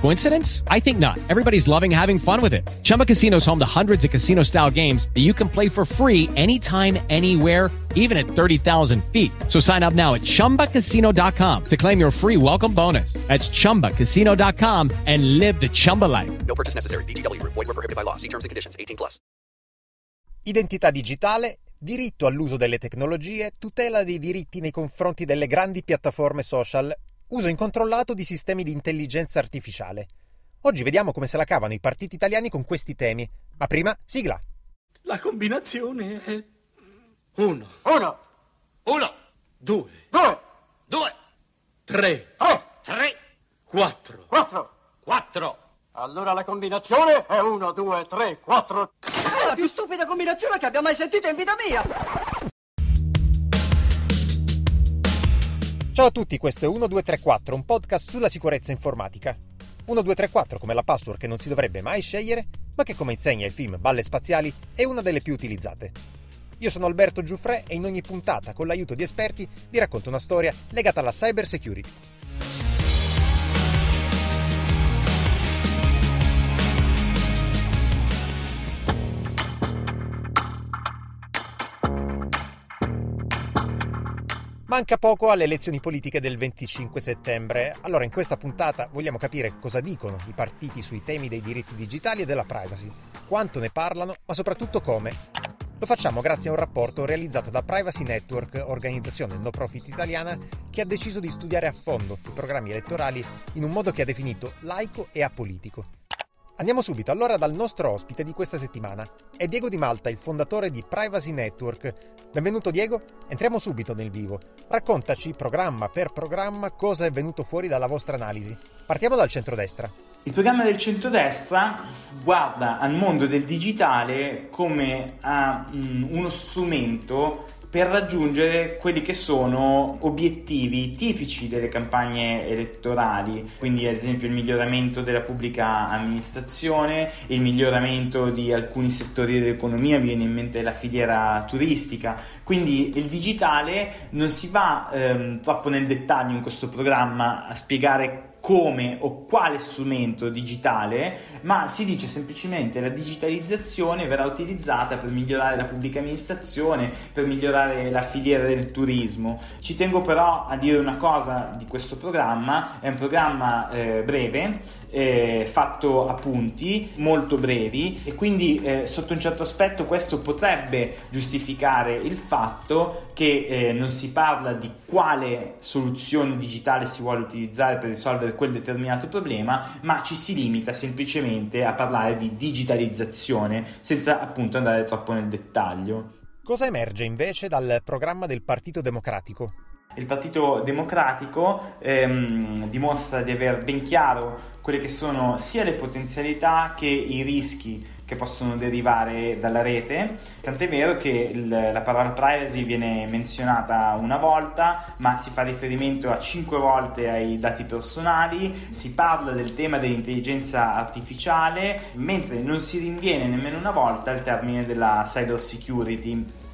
Coincidence? I think not. Everybody's loving having fun with it. Chumba Casino is home to hundreds of casino style games that you can play for free anytime, anywhere, even at 30,000 feet. So sign up now at chumbacasino.com to claim your free welcome bonus. That's chumbacasino.com and live the Chumba life. No purchase necessary. BGW. Void were prohibited by law. See terms and conditions. 18 plus. Identità digitale, diritto all'uso delle tecnologie, tutela dei diritti nei confronti delle grandi piattaforme social, uso incontrollato di sistemi di intelligenza artificiale. Oggi vediamo come se la cavano i partiti italiani con questi temi. Ma prima, sigla. La combinazione è uno, Uno, uno, due, due, due, tre, tre, tre, quattro, quattro. quattro. Allora la combinazione è uno, due, tre, quattro. È la più stupida combinazione che abbia mai sentito in vita mia! Ciao a tutti, questo è 1234, un podcast sulla sicurezza informatica. 1234 come la password che non si dovrebbe mai scegliere, ma che come insegna il film Balle Spaziali è una delle più utilizzate. Io sono Alberto Giuffre e in ogni puntata, con l'aiuto di esperti, vi racconto una storia legata alla cyber security. Manca poco alle elezioni politiche del 25 settembre. Allora, in questa puntata vogliamo capire cosa dicono i partiti sui temi dei diritti digitali e della privacy, quanto ne parlano, ma soprattutto come. Lo facciamo grazie a un rapporto realizzato da Privacy Network, organizzazione no profit italiana, che ha deciso di studiare a fondo i programmi elettorali in un modo che ha definito laico e apolitico. Andiamo subito allora dal nostro ospite di questa settimana. È Diego Di Malta, il fondatore di Privacy Network. Benvenuto Diego, entriamo subito nel vivo. Raccontaci programma per programma cosa è venuto fuori dalla vostra analisi. Partiamo dal centrodestra. Il programma del centrodestra guarda al mondo del digitale come a mm, uno strumento per raggiungere quelli che sono obiettivi tipici delle campagne elettorali, quindi ad esempio il miglioramento della pubblica amministrazione, il miglioramento di alcuni settori dell'economia, mi viene in mente la filiera turistica, quindi il digitale non si va ehm, troppo nel dettaglio in questo programma a spiegare come o quale strumento digitale, ma si dice semplicemente la digitalizzazione verrà utilizzata per migliorare la pubblica amministrazione, per migliorare la filiera del turismo. Ci tengo però a dire una cosa di questo programma, è un programma eh, breve, eh, fatto a punti, molto brevi e quindi eh, sotto un certo aspetto questo potrebbe giustificare il fatto che eh, non si parla di quale soluzione digitale si vuole utilizzare per risolvere quel determinato problema, ma ci si limita semplicemente a parlare di digitalizzazione senza appunto andare troppo nel dettaglio. Cosa emerge invece dal programma del Partito Democratico? Il Partito Democratico ehm, dimostra di aver ben chiaro quelle che sono sia le potenzialità che i rischi che possono derivare dalla rete, tant'è vero che il, la parola privacy viene menzionata una volta, ma si fa riferimento a cinque volte ai dati personali, si parla del tema dell'intelligenza artificiale, mentre non si rinviene nemmeno una volta il termine della cyber security.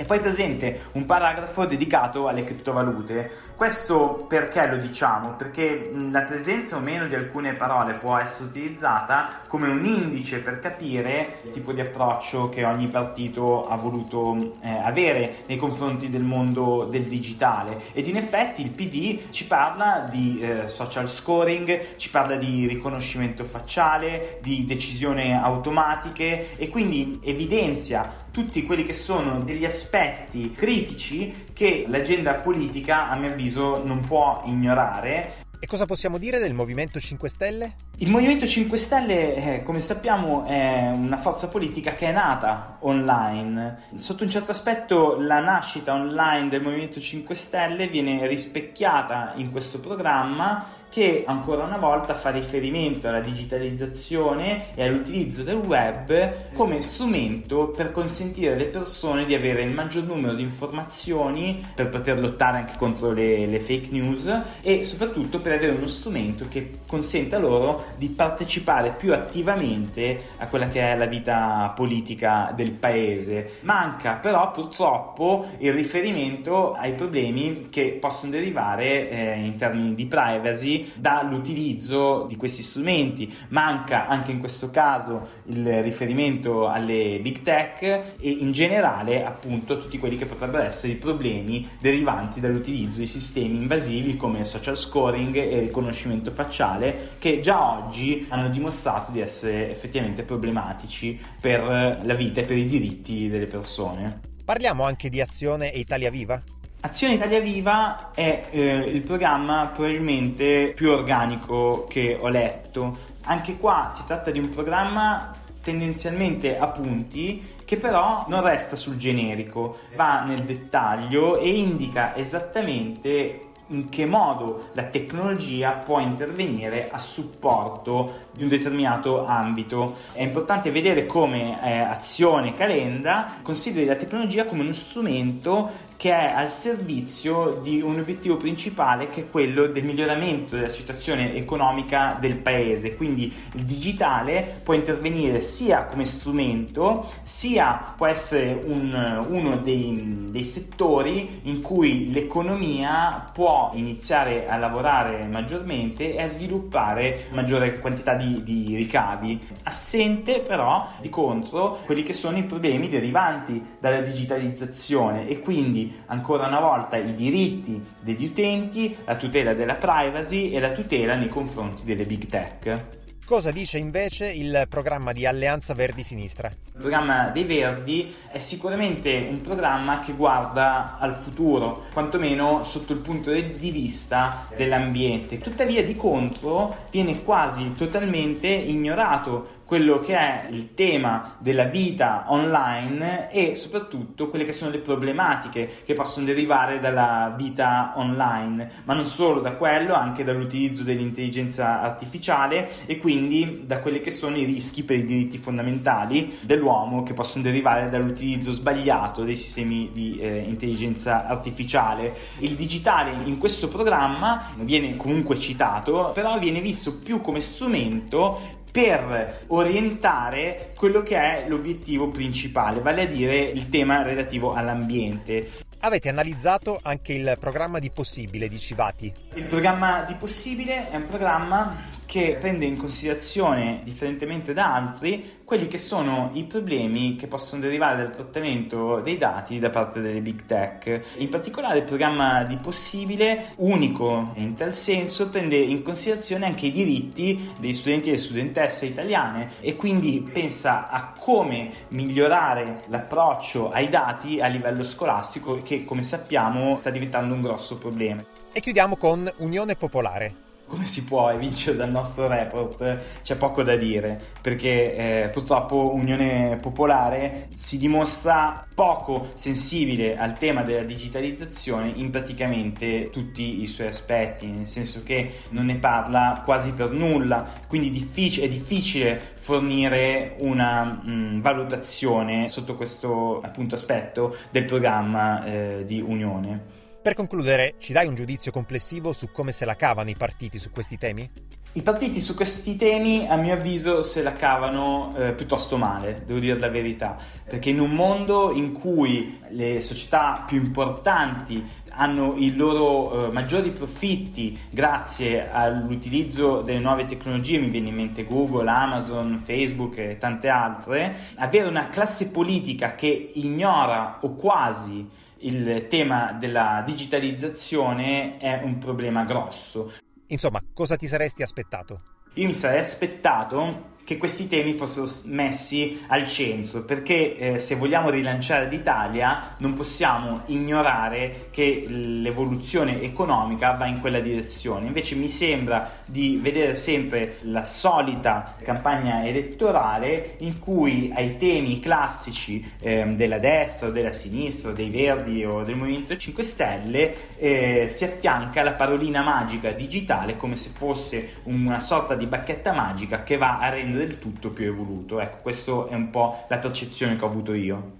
E poi presente un paragrafo dedicato alle criptovalute. Questo perché lo diciamo? Perché la presenza o meno di alcune parole può essere utilizzata come un indice per capire il tipo di approccio che ogni partito ha voluto eh, avere nei confronti del mondo del digitale. Ed in effetti il PD ci parla di eh, social scoring, ci parla di riconoscimento facciale, di decisioni automatiche e quindi evidenzia tutti quelli che sono degli aspetti critici che l'agenda politica, a mio avviso, non può ignorare. E cosa possiamo dire del Movimento 5 Stelle? Il Movimento 5 Stelle, eh, come sappiamo, è una forza politica che è nata online. Sotto un certo aspetto la nascita online del Movimento 5 Stelle viene rispecchiata in questo programma che ancora una volta fa riferimento alla digitalizzazione e all'utilizzo del web come strumento per consentire alle persone di avere il maggior numero di informazioni per poter lottare anche contro le, le fake news e soprattutto per avere uno strumento che consenta loro di partecipare più attivamente a quella che è la vita politica del paese. Manca però purtroppo il riferimento ai problemi che possono derivare eh, in termini di privacy dall'utilizzo di questi strumenti. Manca anche in questo caso il riferimento alle big tech e in generale appunto tutti quelli che potrebbero essere i problemi derivanti dall'utilizzo di sistemi invasivi come social scoring e riconoscimento facciale che già oggi hanno dimostrato di essere effettivamente problematici per la vita e per i diritti delle persone. Parliamo anche di Azione e Italia Viva? Azione Italia Viva è eh, il programma probabilmente più organico che ho letto. Anche qua si tratta di un programma tendenzialmente a punti che però non resta sul generico, va nel dettaglio e indica esattamente in che modo la tecnologia può intervenire a supporto di un determinato ambito. È importante vedere come eh, Azione Calenda consideri la tecnologia come uno strumento che è al servizio di un obiettivo principale che è quello del miglioramento della situazione economica del paese. Quindi il digitale può intervenire sia come strumento, sia può essere un, uno dei, dei settori in cui l'economia può iniziare a lavorare maggiormente e a sviluppare maggiore quantità di, di ricavi. Assente però di contro quelli che sono i problemi derivanti dalla digitalizzazione e quindi ancora una volta i diritti degli utenti, la tutela della privacy e la tutela nei confronti delle big tech. Cosa dice invece il programma di Alleanza Verdi Sinistra? Il programma dei Verdi è sicuramente un programma che guarda al futuro, quantomeno sotto il punto di vista dell'ambiente. Tuttavia, di contro, viene quasi totalmente ignorato quello che è il tema della vita online e soprattutto quelle che sono le problematiche che possono derivare dalla vita online, ma non solo da quello, anche dall'utilizzo dell'intelligenza artificiale e quindi da quelli che sono i rischi per i diritti fondamentali dell'uomo che possono derivare dall'utilizzo sbagliato dei sistemi di eh, intelligenza artificiale. Il digitale in questo programma viene comunque citato, però viene visto più come strumento per orientare quello che è l'obiettivo principale, vale a dire il tema relativo all'ambiente. Avete analizzato anche il programma di Possibile di Civati? Il programma di Possibile è un programma che prende in considerazione, differentemente da altri, quelli che sono i problemi che possono derivare dal trattamento dei dati da parte delle big tech. In particolare il programma di Possibile, unico in tal senso, prende in considerazione anche i diritti degli studenti e delle studentesse italiane e quindi pensa a come migliorare l'approccio ai dati a livello scolastico che come sappiamo sta diventando un grosso problema. E chiudiamo con Unione Popolare come si può evincere dal nostro report c'è poco da dire perché eh, purtroppo Unione Popolare si dimostra poco sensibile al tema della digitalizzazione in praticamente tutti i suoi aspetti nel senso che non ne parla quasi per nulla quindi diffic- è difficile fornire una mh, valutazione sotto questo appunto aspetto del programma eh, di Unione per concludere, ci dai un giudizio complessivo su come se la cavano i partiti su questi temi? I partiti su questi temi, a mio avviso, se la cavano eh, piuttosto male, devo dire la verità, perché in un mondo in cui le società più importanti hanno i loro eh, maggiori profitti grazie all'utilizzo delle nuove tecnologie, mi viene in mente Google, Amazon, Facebook e tante altre, avere una classe politica che ignora o quasi il tema della digitalizzazione è un problema grosso. Insomma, cosa ti saresti aspettato? Io mi sarei aspettato che questi temi fossero messi al centro, perché eh, se vogliamo rilanciare l'Italia non possiamo ignorare che l'evoluzione economica va in quella direzione. Invece mi sembra di vedere sempre la solita campagna elettorale in cui ai temi classici eh, della destra o della sinistra, dei Verdi o del Movimento 5 Stelle eh, si affianca la parolina magica digitale come se fosse una sorta di bacchetta magica che va a rendere il tutto più evoluto. Ecco, questa è un po' la percezione che ho avuto io.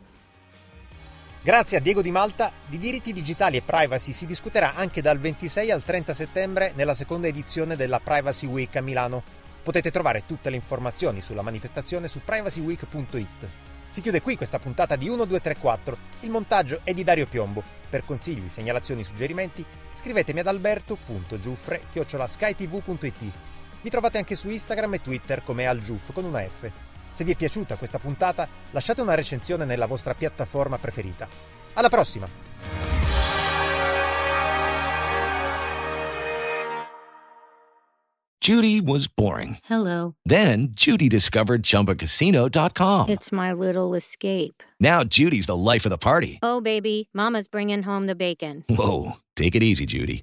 Grazie a Diego Di Malta, di diritti digitali e privacy si discuterà anche dal 26 al 30 settembre nella seconda edizione della Privacy Week a Milano. Potete trovare tutte le informazioni sulla manifestazione su privacyweek.it. Si chiude qui questa puntata di 1234. Il montaggio è di Dario Piombo. Per consigli, segnalazioni, suggerimenti, scrivetemi ad alberto.giuffre.skytv.it. Mi trovate anche su Instagram e Twitter come algiuff con una F. Se vi è piaciuta questa puntata, lasciate una recensione nella vostra piattaforma preferita. Alla prossima! Judy was boring. Hello. Then Judy discovered ChumbaCasino.com. It's my little escape. Now Judy's the life of the party. Oh, baby, Mama's bringing home the bacon. Whoa, take it easy, Judy.